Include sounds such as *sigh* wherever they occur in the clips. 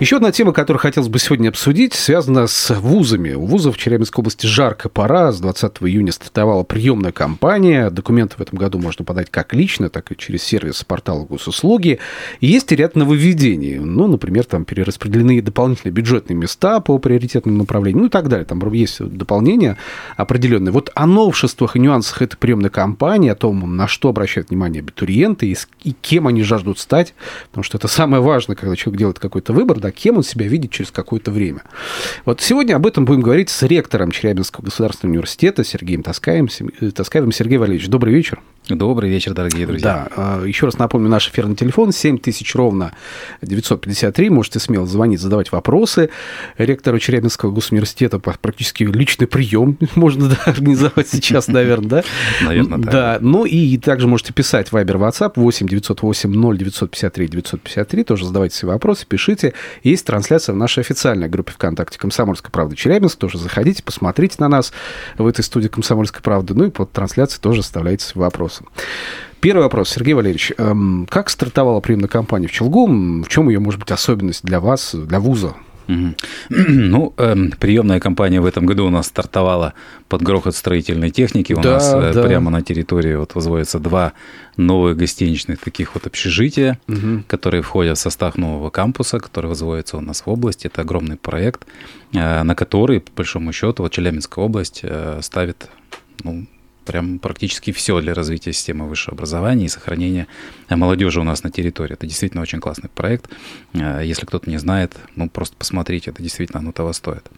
Еще одна тема, которую хотелось бы сегодня обсудить, связана с вузами. У вузов в Челябинской области жарко пора. С 20 июня стартовала приемная кампания. Документы в этом году можно подать как лично, так и через сервис портала госуслуги. Есть и ряд нововведений. Ну, например, там перераспределены дополнительные бюджетные места по приоритетным направлениям, ну и так далее. Там есть дополнения определенные. Вот о новшествах и нюансах этой приемной кампании, о том, на что обращают внимание абитуриенты и, и кем они жаждут стать, потому что это самое важное, когда человек делает какой-то выбор, да, кем он себя видит через какое-то время. Вот сегодня об этом будем говорить с ректором Челябинского государственного университета Сергеем Таскаевым. Таскаевым Сергей Валерьевич, добрый вечер. Добрый вечер, дорогие друзья. Да, а, еще раз напомню, наш эфирный телефон 7000 ровно 953. Можете смело звонить, задавать вопросы. Ректору Челябинского госуниверситета практически личный прием *laughs* можно да, организовать сейчас, наверное, да? *laughs* Наверное, да. Да, ну и также можете писать в Viber WhatsApp 8 908 0 953 953. Тоже задавайте свои вопросы, пишите. Есть трансляция в нашей официальной группе ВКонтакте «Комсомольская правда Челябинск». Тоже заходите, посмотрите на нас в этой студии «Комсомольской правды». Ну и под трансляцией тоже оставляйте свои вопросы вопросы. Первый вопрос, Сергей Валерьевич. Эм, как стартовала приемная кампания в Челгу? В чем ее, может быть, особенность для вас, для вуза? *clears throat* Ну, э, приемная кампания в этом году у нас стартовала под грохот строительной техники. У да, нас э, да. прямо на территории вот возводятся два новых гостиничных таких вот общежития, угу. которые входят в состав нового кампуса, который возводится у нас в области. Это огромный проект, э, на который, по большому счету, вот Челябинская область э, ставит ну, прям практически все для развития системы высшего образования и сохранения молодежи у нас на территории. Это действительно очень классный проект. Э, если кто-то не знает, ну просто посмотрите, это действительно оно того стоит.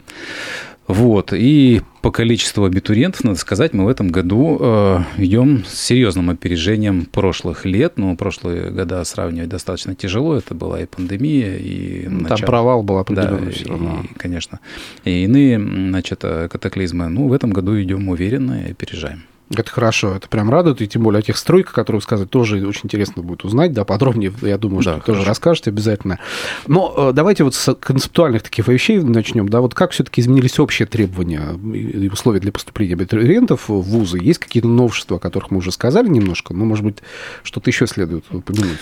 Вот. И по количеству абитуриентов, надо сказать, мы в этом году э, идем с серьезным опережением прошлых лет. Но ну, прошлые года сравнивать достаточно тяжело. Это была и пандемия, и... Ну, там начало... провал был определенный да, все равно. И, конечно. И иные значит, э, катаклизмы. Ну, в этом году идем уверенно и опережаем. Это хорошо, это прям радует, и тем более о тех стройках, которые сказать, тоже очень интересно будет узнать, да, подробнее, я думаю, что да, тоже расскажете обязательно. Но э, давайте вот с концептуальных таких вещей начнем, да, вот как все-таки изменились общие требования и условия для поступления абитуриентов в вузы? Есть какие-то новшества, о которых мы уже сказали немножко, но, может быть, что-то еще следует упомянуть?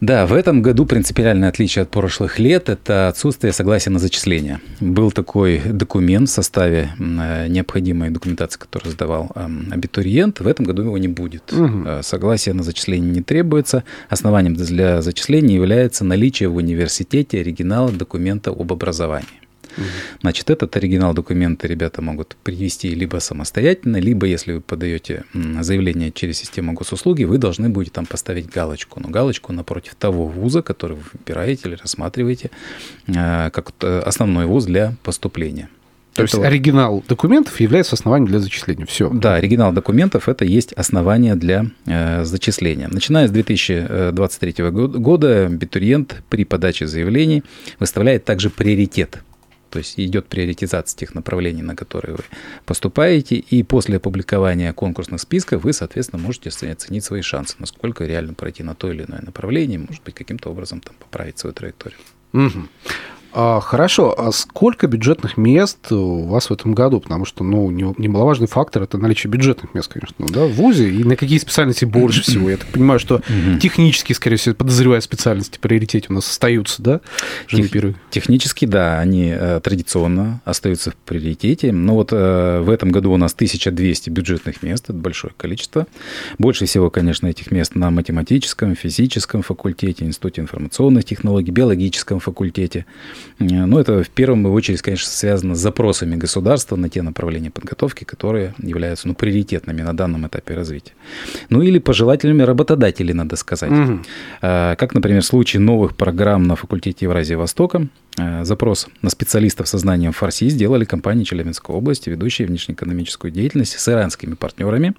Да, в этом году принципиальное отличие от прошлых лет – это отсутствие согласия на зачисление. Был такой документ в составе необходимой документации, которую сдавал эм, абитуриент. В этом году его не будет. Угу. Согласие на зачисление не требуется. Основанием для зачисления является наличие в университете оригинала документа об образовании. Значит, этот оригинал документа ребята могут привести либо самостоятельно, либо если вы подаете заявление через систему госуслуги, вы должны будете там поставить галочку. Но галочку напротив того вуза, который вы выбираете или рассматриваете э, как основной вуз для поступления. То есть оригинал документов является основанием для зачисления. Все. Да, оригинал документов это есть основание для э, зачисления. Начиная с 2023 года абитуриент при подаче заявлений выставляет также приоритет то есть идет приоритизация тех направлений, на которые вы поступаете, и после опубликования конкурсных списков вы, соответственно, можете оценить свои шансы, насколько реально пройти на то или иное направление, может быть, каким-то образом там поправить свою траекторию. Угу. А, хорошо, а сколько бюджетных мест у вас в этом году? Потому что, ну, немаловажный фактор – это наличие бюджетных мест, конечно, да, в ВУЗе. И на какие специальности больше всего? Я так понимаю, что технические, скорее всего, подозревая специальности, приоритете у нас остаются, да, Тех, Технически, да, они э, традиционно остаются в приоритете. Но вот э, в этом году у нас 1200 бюджетных мест, это большое количество. Больше всего, конечно, этих мест на математическом, физическом факультете, Институте информационных технологий, биологическом факультете – ну, это в первую очередь, конечно, связано с запросами государства на те направления подготовки, которые являются ну, приоритетными на данном этапе развития. Ну, или пожелателями работодателей, надо сказать. Угу. Как, например, в случае новых программ на факультете Евразии Востока, а, запрос на специалистов со знанием фарси сделали компании Челябинской области, ведущие внешнеэкономическую деятельность с иранскими партнерами,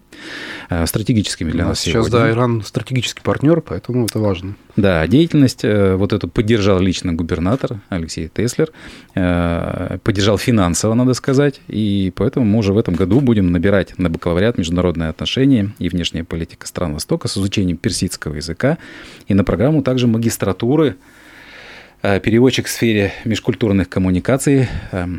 стратегическими для нас Сейчас, сегодня. да, Иран стратегический партнер, поэтому это важно. Да, деятельность э, вот эту поддержал лично губернатор Алексей Теслер, э, поддержал финансово, надо сказать, и поэтому мы уже в этом году будем набирать на бакалавриат международные отношения и внешняя политика стран Востока с изучением персидского языка и на программу также магистратуры Э, переводчик в сфере межкультурных коммуникаций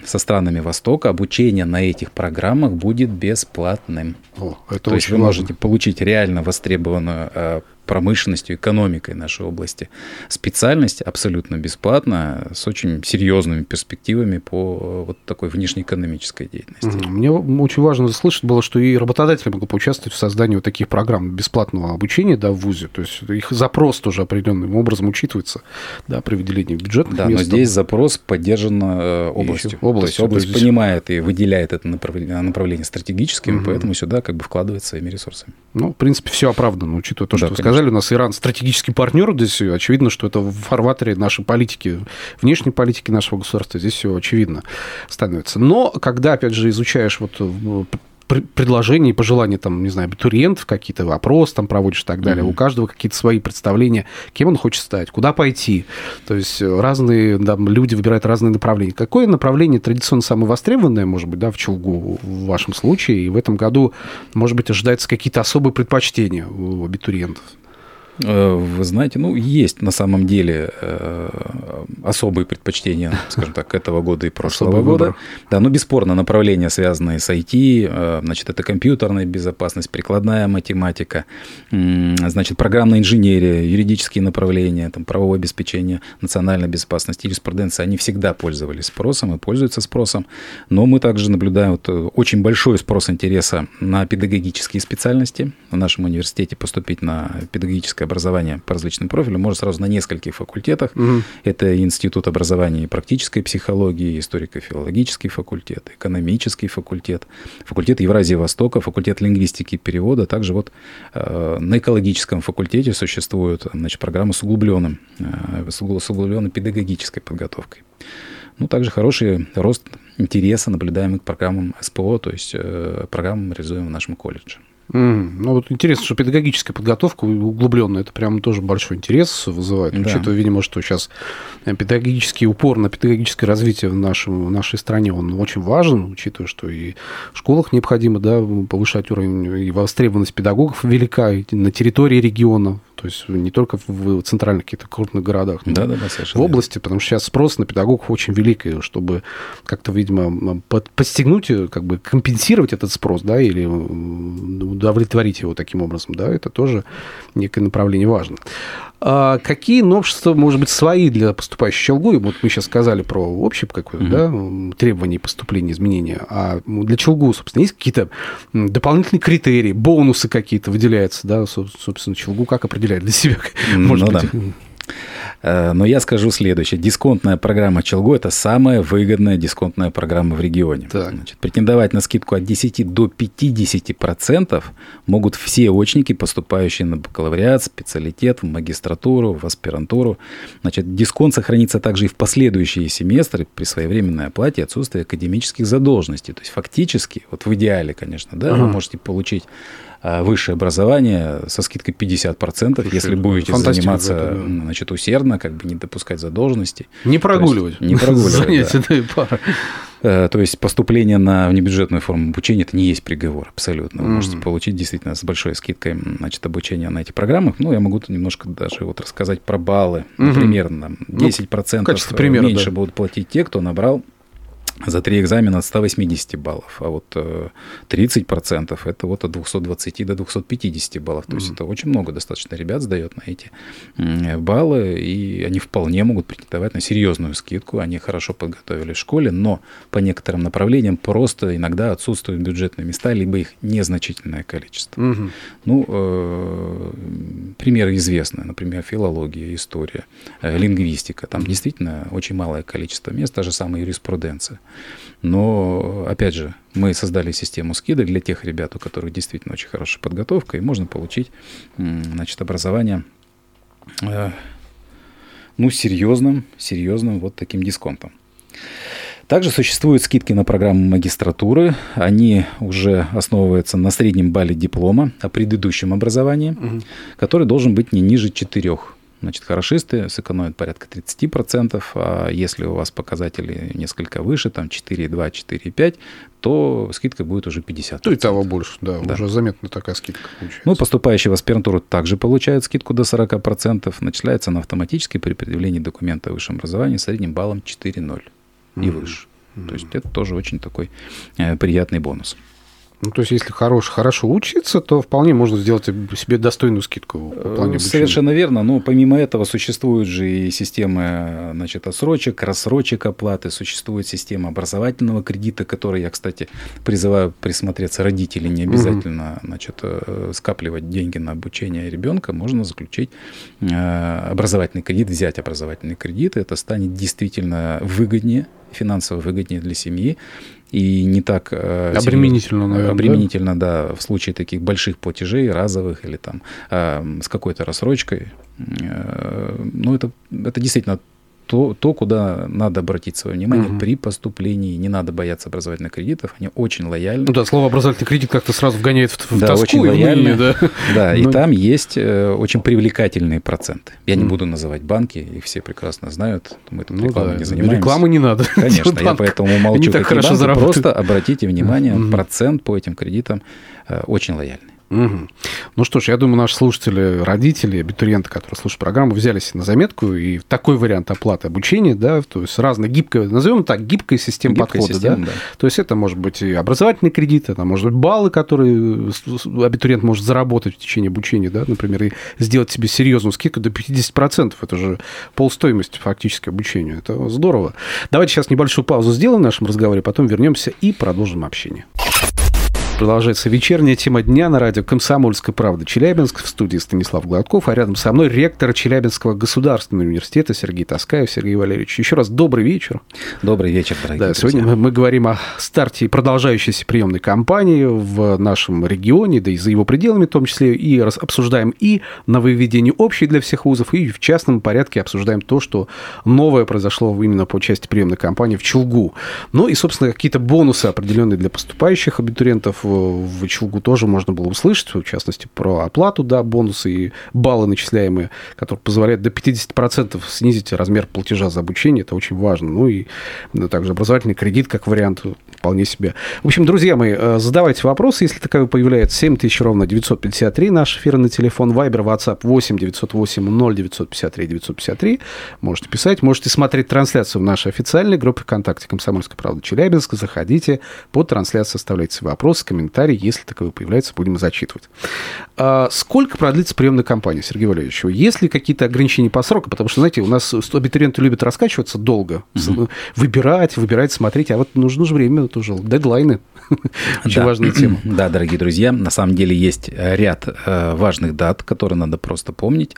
со странами Востока. Обучение на этих программах будет бесплатным. О, это То есть вы важно. можете получить реально востребованную промышленностью, экономикой нашей области. Специальность абсолютно бесплатно, с очень серьезными перспективами по э, вот такой внешнеэкономической деятельности. Мне очень важно слышать было, что и работодатели могут поучаствовать в создании вот таких программ бесплатного обучения да, в ВУЗе. То есть их запрос тоже определенным образом учитывается да, при выделении бюджетных Да, мест. но здесь запрос поддержан э, областью. Область, То есть область понимает и выделяет это направление, направление стратегическим, угу. поэтому сюда как бы вкладывает своими ресурсами. Ну, в принципе, все оправдано, учитывая то, что да, вы сказали сказали, у нас Иран стратегический партнер, здесь очевидно, что это в фарватере нашей политики, внешней политики нашего государства, здесь все очевидно становится. Но когда, опять же, изучаешь вот предложения и пожелания, там, не знаю, абитуриентов, какие-то вопросы там проводишь и так далее. Mm-hmm. У каждого какие-то свои представления, кем он хочет стать, куда пойти. То есть разные там, люди выбирают разные направления. Какое направление традиционно самое востребованное, может быть, да, в Челгу в вашем случае? И в этом году, может быть, ожидаются какие-то особые предпочтения у абитуриентов? Э, вы знаете, ну, есть на самом деле э, особые предпочтения, *laughs* скажем так, этого года и прошлого Особый года. Выбор. Да, ну, бесспорно, направления, связанные с IT, э, значит, это компьютерная безопасность, прикладная математика, значит, программная инженерия, юридические направления, там, правовое обеспечение, национальной безопасности, юриспруденция, они всегда пользовались спросом и пользуются спросом. Но мы также наблюдаем вот очень большой спрос интереса на педагогические специальности. В нашем университете поступить на педагогическое образования по различным профилям, можно сразу на нескольких факультетах. Угу. Это Институт образования и практической психологии, историко-филологический факультет, экономический факультет, факультет Евразии Востока, факультет лингвистики и перевода. Также вот э, на экологическом факультете существует значит, программа с углубленным, э, с углубленной педагогической подготовкой. Ну, также хороший рост интереса наблюдаемый к программам СПО, то есть э, программам, реализуемым в нашем колледже. Mm. Ну вот интересно, что педагогическая подготовка углубленная, это прям тоже большой интерес вызывает, да. учитывая, видимо, что сейчас э, педагогический упор на педагогическое развитие в, нашем, в нашей стране, он очень важен, учитывая, что и в школах необходимо да, повышать уровень, и востребованность педагогов велика и на территории региона, то есть не только в центральных каких-то крупных городах, но да, да, в области, потому что сейчас спрос на педагогов очень великий, чтобы как-то, видимо, подстегнуть, как бы компенсировать этот спрос, да, или удовлетворить его таким образом, да, это тоже некое направление важно. А какие новшества, может быть, свои для поступающих в Челгу? Вот мы сейчас сказали про общее какое-то, mm-hmm. да, требования поступления, изменения. А для Челгу, собственно, есть какие-то дополнительные критерии, бонусы какие-то выделяются, да, собственно, Челгу как определяет для себя? *laughs* Может ну, быть. Да. Э, но я скажу следующее. Дисконтная программа Челгу – это самая выгодная дисконтная программа в регионе. Так. Значит, претендовать на скидку от 10 до 50% могут все очники, поступающие на бакалавриат, специалитет, в магистратуру, в аспирантуру. Значит, дисконт сохранится также и в последующие семестры при своевременной оплате отсутствия академических задолженностей. То есть фактически, вот в идеале, конечно, да, ага. вы можете получить высшее образование со скидкой 50%, Слушай, если будете заниматься это, да. значит, усердно, как бы не допускать задолженности. Не прогуливать. Есть, не прогуливать. Занятия, да. пара. Э, то есть поступление на внебюджетную форму обучения это не есть приговор абсолютно. Вы mm-hmm. можете получить действительно с большой скидкой значит, обучение на этих программах. Ну, я могу немножко даже вот рассказать про баллы. Mm-hmm. Например, 10% ну, примера, меньше да. будут платить те, кто набрал за три экзамена от 180 баллов, а вот 30% э, это вот от 220 до 250 баллов. То mm-hmm. есть это очень много достаточно ребят сдает на эти баллы, и они вполне могут претендовать на серьезную скидку. Они хорошо подготовили в школе, но по некоторым направлениям просто иногда отсутствуют бюджетные места, либо их незначительное количество. Mm-hmm. Ну, э, примеры известны, например, филология, история, э, лингвистика. Там mm-hmm. действительно очень малое количество мест, та же самая юриспруденция. Но, опять же, мы создали систему скидок для тех ребят, у которых действительно очень хорошая подготовка, и можно получить значит, образование э, ну, серьезным, серьезным вот таким дисконтом. Также существуют скидки на программу магистратуры. Они уже основываются на среднем балле диплома о предыдущем образовании, угу. который должен быть не ниже четырех Значит, хорошисты сэкономят порядка 30%, а если у вас показатели несколько выше, там 4,2, 4,5, то скидка будет уже 50%. То и того больше, да, да. уже заметна такая скидка получается. Ну, поступающий в аспирантуру также получает скидку до 40%, начисляется она автоматически при предъявлении документа о высшем образовании средним баллом 4,0 mm-hmm. и выше. Mm-hmm. То есть это тоже очень такой э, приятный бонус. Ну, то есть, если хорош, хорошо учиться, то вполне можно сделать себе достойную скидку по плане обучения. Совершенно верно. Но помимо этого существуют же и системы значит, отсрочек, рассрочек оплаты, существует система образовательного кредита, который я, кстати, призываю присмотреться родителей. Не обязательно угу. значит, э, скапливать деньги на обучение ребенка. Можно заключить э, образовательный кредит, взять образовательный кредит. Это станет действительно выгоднее, финансово выгоднее для семьи и не так... Э, обременительно, наверное. Обременительно, да? да, в случае таких больших платежей, разовых или там э, с какой-то рассрочкой. Э, ну, это, это действительно то, то, куда надо обратить свое внимание угу. при поступлении. Не надо бояться образовательных кредитов, они очень лояльны. Ну да, слово образовательный кредит как-то сразу вгоняет в, в да, тоску. очень лояльны. Да, да Но... и там есть э, очень привлекательные проценты. Я не буду называть банки, их все прекрасно знают, мы тут ну, рекламой да. не занимаемся. Рекламы не надо. Конечно, я поэтому молчу. так хорошо банки, Просто обратите внимание, процент по этим кредитам э, очень лояльный. Угу. Ну что ж, я думаю, наши слушатели, родители, абитуриенты, которые слушают программу, взялись на заметку, и такой вариант оплаты обучения, да, то есть разная гибкая, назовем так, гибкая система гибкая подхода, система, да? да. То есть это может быть и образовательный кредит, это может быть баллы, которые абитуриент может заработать в течение обучения, да, например, и сделать себе серьезную скидку до 50%, это же полстоимости фактически обучению, это здорово. Давайте сейчас небольшую паузу сделаем в нашем разговоре, потом вернемся и продолжим общение. Продолжается вечерняя тема дня на радио «Комсомольская правда» Челябинск. В студии Станислав Гладков, а рядом со мной ректор Челябинского государственного университета Сергей Таскаев. Сергей Валерьевич, еще раз добрый вечер. Добрый вечер, дорогие да, Сегодня мы, мы говорим о старте продолжающейся приемной кампании в нашем регионе, да и за его пределами в том числе, и раз, обсуждаем и нововведение общее для всех вузов, и в частном порядке обсуждаем то, что новое произошло именно по части приемной кампании в Челгу. Ну и, собственно, какие-то бонусы определенные для поступающих абитуриентов в Челгу тоже можно было услышать, в частности, про оплату, да, бонусы и баллы начисляемые, которые позволяют до 50% снизить размер платежа за обучение. Это очень важно. Ну и также образовательный кредит как вариант вполне себе. В общем, друзья мои, э, задавайте вопросы, если таковой появляется. 7000 ровно 953 наш эфирный телефон, Viber, WhatsApp 8 908 0 953 953. Можете писать, можете смотреть трансляцию в нашей официальной группе ВКонтакте «Комсомольская правда Челябинск». Заходите, под трансляцию оставляйте свои вопросы, комментарии. Если таковые появляются, будем зачитывать. А сколько продлится приемная кампания, Сергей Валерьевич? Есть ли какие-то ограничения по сроку? Потому что, знаете, у нас абитуриенты любят раскачиваться долго, угу. выбирать, выбирать, смотреть, а вот нужно же время тоже дедлайны. *laughs* Очень да. важная тема. *clears throat* Да, дорогие друзья, на самом деле есть ряд э, важных дат, которые надо просто помнить.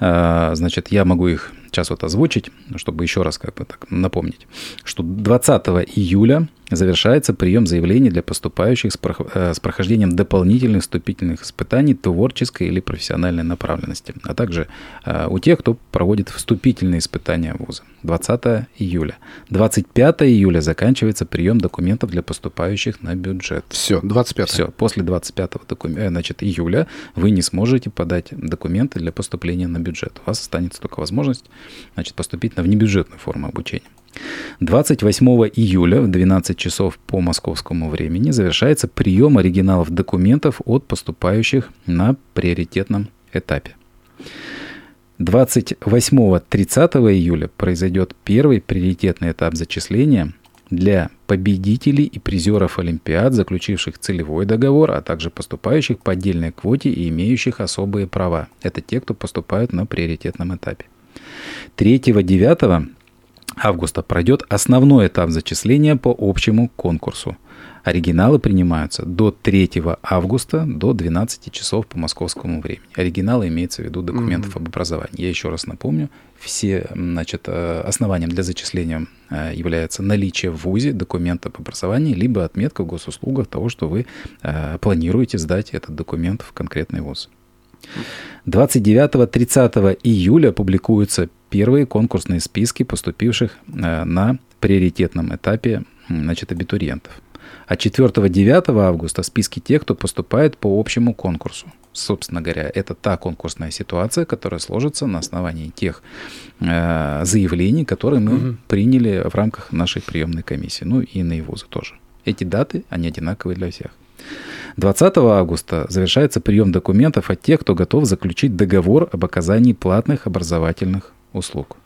Э, значит, я могу их сейчас вот озвучить, чтобы еще раз как бы так напомнить, что 20 июля завершается прием заявлений для поступающих с э, прохождением дополнительных вступительных испытаний творческой или профессиональной направленности, а также э, у тех, кто проводит вступительные испытания вуза. 20 июля. 25 июля заканчивается прием документов для поступающих на бюджет. Все, 25. Все, после 25 докум... Э, значит, июля вы не сможете подать документы для поступления на бюджет. У вас останется только возможность значит, поступить на внебюджетную форму обучения. 28 июля в 12 часов по московскому времени завершается прием оригиналов документов от поступающих на приоритетном этапе. 28-30 июля произойдет первый приоритетный этап зачисления для победителей и призеров Олимпиад, заключивших целевой договор, а также поступающих по отдельной квоте и имеющих особые права. Это те, кто поступают на приоритетном этапе. 3-9 августа пройдет основной этап зачисления по общему конкурсу. Оригиналы принимаются до 3 августа до 12 часов по московскому времени. Оригиналы имеется в виду документов mm-hmm. об образовании. Я еще раз напомню, все значит, э, основанием для зачисления э, является наличие в ВУЗе документа об образовании, либо отметка в госуслугах того, что вы э, планируете сдать этот документ в конкретный ВУЗ. 29-30 июля публикуются первые конкурсные списки поступивших на приоритетном этапе значит, абитуриентов. А 4-9 августа списки тех, кто поступает по общему конкурсу. Собственно говоря, это та конкурсная ситуация, которая сложится на основании тех э, заявлений, которые мы угу. приняли в рамках нашей приемной комиссии. Ну и на вузы тоже. Эти даты, они одинаковые для всех. 20 августа завершается прием документов от тех, кто готов заключить договор об оказании платных образовательных услуг.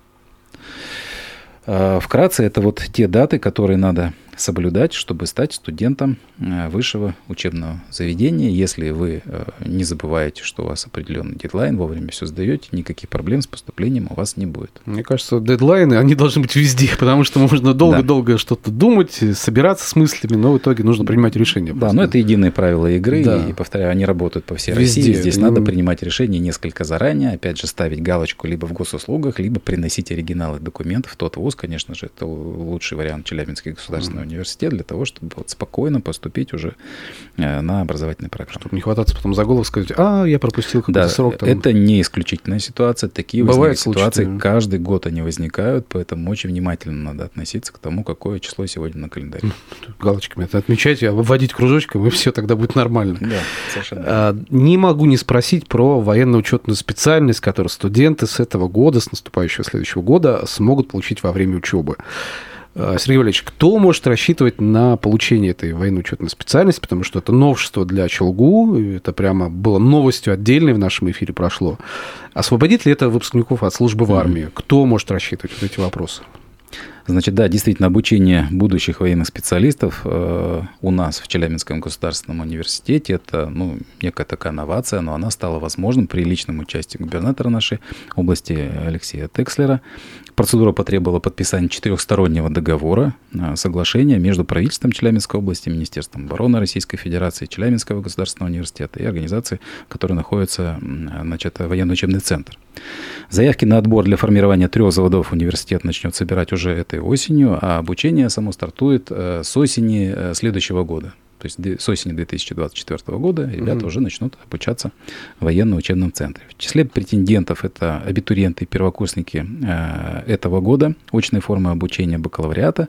Э, вкратце, это вот те даты, которые надо соблюдать, чтобы стать студентом э, высшего учебного заведения. Если вы э, не забываете, что у вас определенный дедлайн, вовремя все сдаете, никаких проблем с поступлением у вас не будет. Мне кажется, дедлайны, они должны быть везде, *laughs* потому что можно долго-долго да. что-то думать, собираться с мыслями, но в итоге нужно принимать решения. Да, но это единые правила игры, да. и, повторяю, они работают по всей везде. России. Здесь и... надо принимать решения несколько заранее, опять же, ставить галочку либо в госуслугах, либо приносить оригиналы документов в тот вуз, конечно же, это лучший вариант Челябинский государственный mm университет для того, чтобы вот спокойно поступить уже э, на образовательной программе. Чтобы не хвататься потом за голову сказать, а, я пропустил какой-то да, срок. Там... Это не исключительная ситуация. Такие Бывают ситуации да. каждый год они возникают, поэтому очень внимательно надо относиться к тому, какое число сегодня на календаре. Галочками это отмечайте, а вводить кружочком, и все тогда будет нормально. Да, совершенно. А, не могу не спросить про военно-учетную специальность, которую студенты с этого года, с наступающего следующего года смогут получить во время учебы. Э, Сергей Валерьевич, кто может рассчитывать на получение этой военно-учетной специальности, потому что это новшество для Челгу, это прямо было новостью отдельной в нашем эфире прошло. Освободит ли это выпускников от службы в армии? Кто может рассчитывать вот эти вопросы? Значит, да, действительно, обучение будущих военных специалистов э, у нас в Челябинском государственном университете это ну, некая такая новация, но она стала возможным при личном участии губернатора нашей области Алексея Текслера. Процедура потребовала подписания четырехстороннего договора, э, соглашения между правительством Челябинской области, Министерством обороны Российской Федерации, Челябинского государственного университета и организации, которая находится, значит, военно-учебный центр. Заявки на отбор для формирования трех заводов университет начнет собирать уже этой осенью, а обучение само стартует э, с осени э, следующего года. То есть с осени 2024 года ребята угу. уже начнут обучаться в военно-учебном центре. В числе претендентов это абитуриенты и первокурсники э, этого года, очной формы обучения бакалавриата,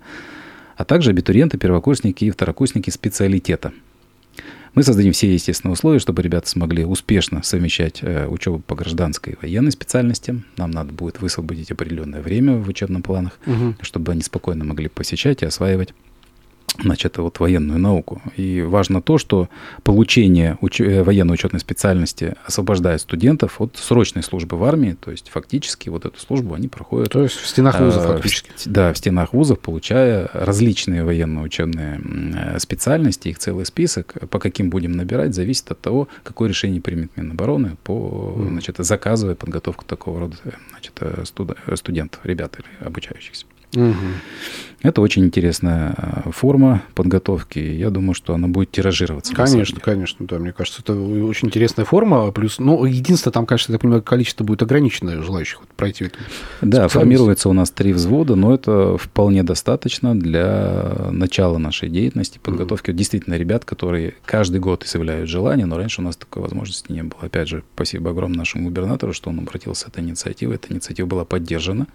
а также абитуриенты, первокурсники и второкурсники специалитета. Мы создадим все естественные условия, чтобы ребята смогли успешно совмещать э, учебу по гражданской и военной специальности. Нам надо будет высвободить определенное время в учебных планах, угу. чтобы они спокойно могли посещать и осваивать значит, вот военную науку. И важно то, что получение уч... Э, военной учетной специальности освобождает студентов от срочной службы в армии, то есть фактически вот эту службу они проходят... То есть в стенах вузов э, фактически. В, да, в стенах вузов, получая различные военно-учебные э, специальности, их целый список, по каким будем набирать, зависит от того, какое решение примет Минобороны по, mm. значит, заказывая подготовку такого рода значит, студентов, ребят или обучающихся. Угу. Это очень интересная э, форма подготовки. Я думаю, что она будет тиражироваться. Конечно, конечно, да. Мне кажется, это очень интересная форма. Плюс, ну, единственное, там, конечно, я так понимаю, количество будет ограниченное желающих пройти эту Да, формируется у нас три взвода, но это вполне достаточно для начала нашей деятельности, подготовки. Угу. Действительно, ребят, которые каждый год изъявляют желание, но раньше у нас такой возможности не было. Опять же, спасибо огромное нашему губернатору, что он обратился с этой инициативой. Эта инициатива была поддержана.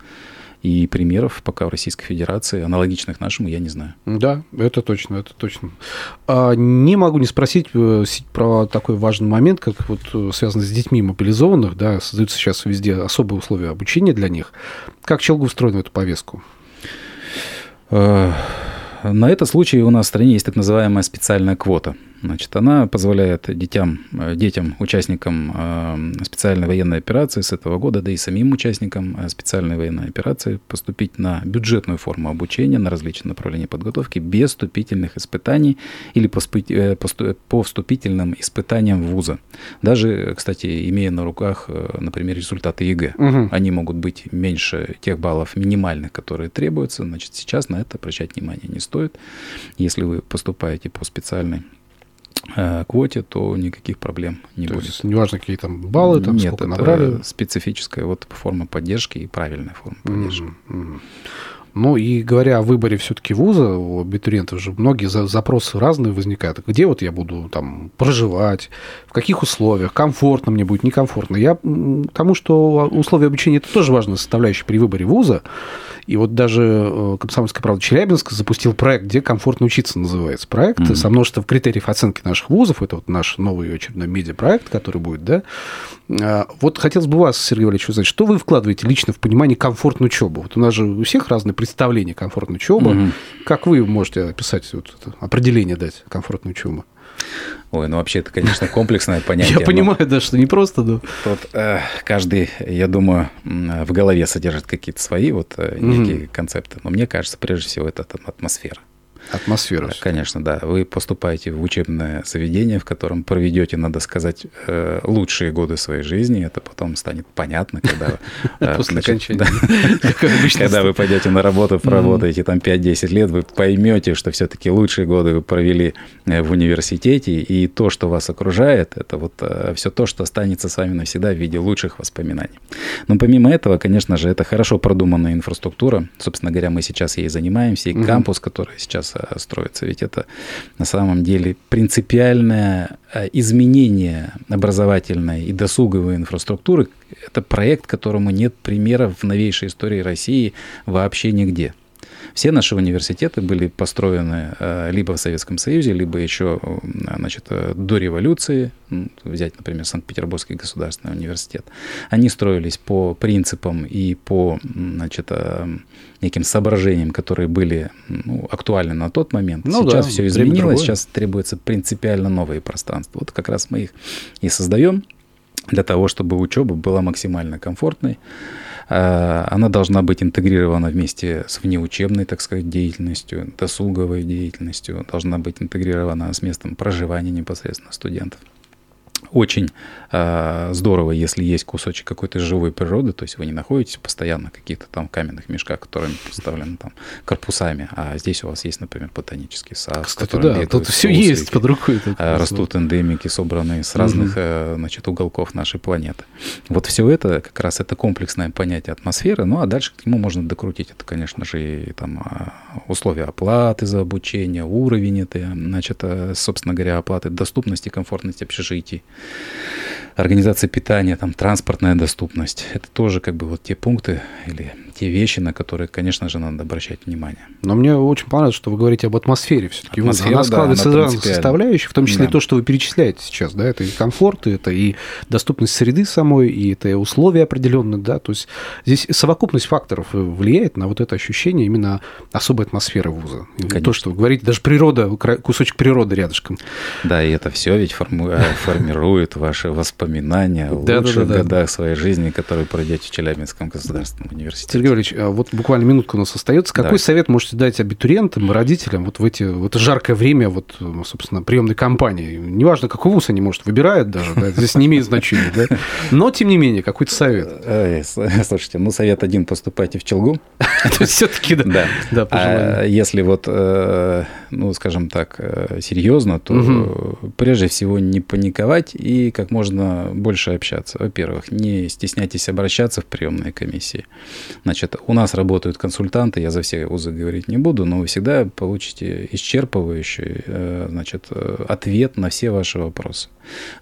И примеров пока в Российской Федерации, аналогичных нашему, я не знаю. Да, это точно, это точно. А не могу не спросить э, про такой важный момент, как вот э, связанный с детьми мобилизованных, да, создаются сейчас везде особые условия обучения для них. Как Челгу устроен в эту повестку? Э, на этот случай у нас в стране есть так называемая специальная квота – Значит, она позволяет детям, э, детям, участникам э, специальной военной операции с этого года, да и самим участникам э, специальной военной операции поступить на бюджетную форму обучения, на различные направления подготовки без вступительных испытаний или по вступительным испытаниям вуза. Даже, кстати, имея на руках, например, результаты ЕГЭ. Угу. Они могут быть меньше тех баллов минимальных, которые требуются. Значит, сейчас на это обращать внимание не стоит. Если вы поступаете по специальной квоте, то никаких проблем не то будет. Есть, неважно, какие там баллы, там, Нет, сколько это набрали. специфическая вот форма поддержки и правильная форма поддержки. Mm-hmm. Ну и говоря о выборе все-таки вуза, у абитуриентов же многие запросы разные возникают. Где вот я буду там проживать, в каких условиях, комфортно мне будет, некомфортно. Я тому, что условия обучения это тоже важная составляющая при выборе вуза. И вот даже э, Комсомольская правда Челябинск запустил проект, где комфортно учиться называется. Проект mm-hmm. со множеством критериев оценки наших вузов. Это вот наш новый очередной медиапроект, который будет, да. А, вот хотелось бы вас, Сергей Валерьевич, узнать, что вы вкладываете лично в понимание комфортной учебы? Вот у нас же у всех разные представления комфортной учебы. Mm-hmm. Как вы можете описать вот это определение дать комфортной учебы? Ой, ну вообще это, конечно, комплексное понятие. Я понимаю, да, что не просто, да. Тут э, каждый, я думаю, в голове содержит какие-то свои вот э, некие mm-hmm. концепты. Но мне кажется, прежде всего, это атмосфера. Атмосфера. Конечно, да. Вы поступаете в учебное заведение, в котором проведете, надо сказать, э, лучшие годы своей жизни. Это потом станет понятно, когда... Э, *laughs* После окончания. *laughs* Когда вы пойдете на работу, проработаете там 5-10 лет, вы поймете, что все-таки лучшие годы вы провели э, в университете, и то, что вас окружает, это вот все то, что останется с вами навсегда в виде лучших воспоминаний. Но помимо этого, конечно же, это хорошо продуманная инфраструктура. Собственно говоря, мы сейчас ей занимаемся, и кампус, который сейчас строится. Ведь это на самом деле принципиальное э, изменение образовательной и досуговой инфраструктуры. Это проект, которому нет примера в новейшей истории России вообще нигде. Все наши университеты были построены э, либо в Советском Союзе, либо еще значит, э, до революции. Взять, например, Санкт-Петербургский государственный университет. Они строились по принципам и по значит, э, неким соображениям, которые были ну, актуальны на тот момент. Ну, сейчас да, все изменилось, сейчас требуется принципиально новые пространства. Вот как раз мы их и создаем для того, чтобы учеба была максимально комфортной. Э, она должна быть интегрирована вместе с внеучебной, так сказать, деятельностью, досуговой деятельностью, должна быть интегрирована с местом проживания непосредственно студентов очень э, здорово, если есть кусочек какой-то живой природы, то есть вы не находитесь постоянно в каких-то там каменных мешках, которые представлены там корпусами, а здесь у вас есть, например, ботанический сад. Кстати, да, тут все есть под рукой. Э, растут эндемики, собранные с разных угу. э, значит, уголков нашей планеты. Вот все это как раз это комплексное понятие атмосферы, ну а дальше к нему можно докрутить. Это, конечно же, и там а, условия оплаты за обучение, уровень этой, значит, э, собственно говоря, оплаты, доступности, комфортности общежитий へえ。Организация питания, там, транспортная доступность. Это тоже как бы вот те пункты или те вещи, на которые, конечно же, надо обращать внимание. Но мне очень понравилось, что вы говорите об атмосфере все-таки. Атмосфера, она складывается да, из составляющих, в том числе да. то, что вы перечисляете сейчас. Да, это и комфорт, это и доступность среды самой, и это и условия определенные. Да, то есть здесь совокупность факторов влияет на вот это ощущение именно особой атмосферы вуза. Конечно. То, что вы говорите, даже природа, кусочек природы рядышком. Да, и это все ведь э, формирует ваши воспоминания о лучших годах своей жизни, которые пройдете в Челябинском государственном университете. Сергей Валерьевич, а вот буквально минутка у нас остается. Какой да. совет можете дать абитуриентам, родителям вот в, эти, в это жаркое время, вот, собственно, приемной кампании? Неважно, какой вуз они, может, выбирают даже, да, здесь не имеет значения, да? Но, тем не менее, какой-то совет. Слушайте, ну, совет один, поступайте в Челгу. *laughs* То есть все-таки, да. Да, а если вот, э, ну, скажем так, э, серьезно, то прежде всего не паниковать и как можно больше общаться. Во-первых, не стесняйтесь обращаться в приемные комиссии. Значит, у нас работают консультанты, я за все вузы говорить не буду, но вы всегда получите исчерпывающий э, значит, э, ответ на все ваши вопросы.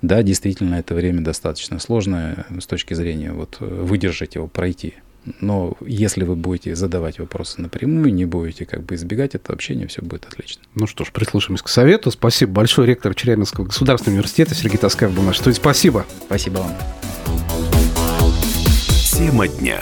Да, действительно, это время достаточно сложное с точки зрения вот, выдержать его, пройти. Но если вы будете задавать вопросы напрямую, не будете как бы избегать этого общения, все будет отлично. Ну что ж, прислушаемся к совету. Спасибо большое. Ректор Челябинского государственного университета Сергей Таскаев был наш. Спасибо. Спасибо вам. Тема дня.